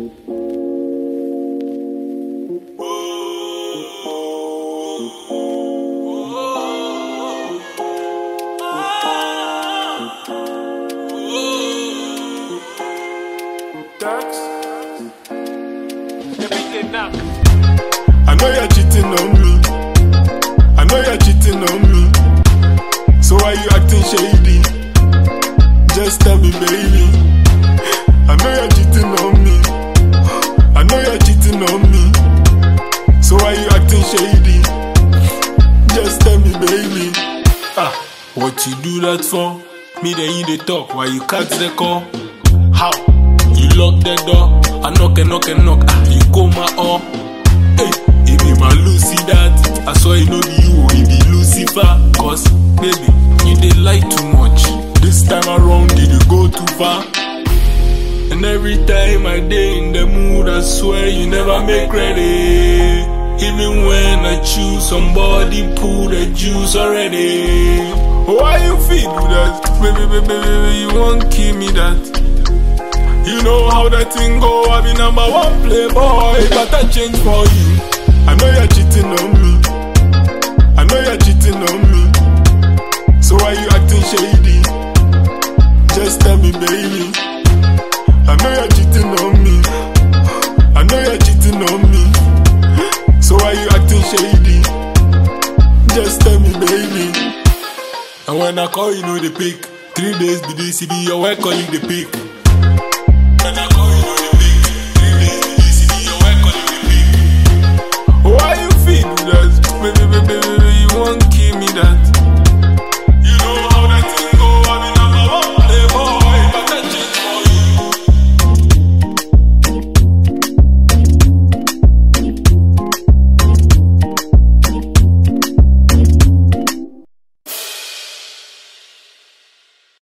I know you're cheating on me. I know you're cheating on me. So why you acting shady? Just tell me, baby. I know you're cheating on me. On me. So why you acting shady? Just tell me, baby. Ah, what you do that for? Me then you dey talk while you cut the call. How? You lock the door. I knock and knock and knock. Ah, you go my all. Hey, it be my Lucy that. I saw it no be you, it be Lucifer. Cause, baby, you dey lie too much. This time around, did you go too far? And every time I day the I swear you never make ready. Even when I choose somebody, pull the juice already. Why you feel do that? Baby, baby, baby, you won't kill me that. You know how that thing go, I be number one playboy, but I change for you. I know you're cheating on me. I know you're cheating on me. So why you acting shady? Just tell me, baby. shady. Just tell me, baby. And when I call, you know the pick. Three days be this, be your work, call you the pick. When I call, you know the pick. Three days be this, be your work, call you the pick. Why you feed me that? Baby, baby, baby, you want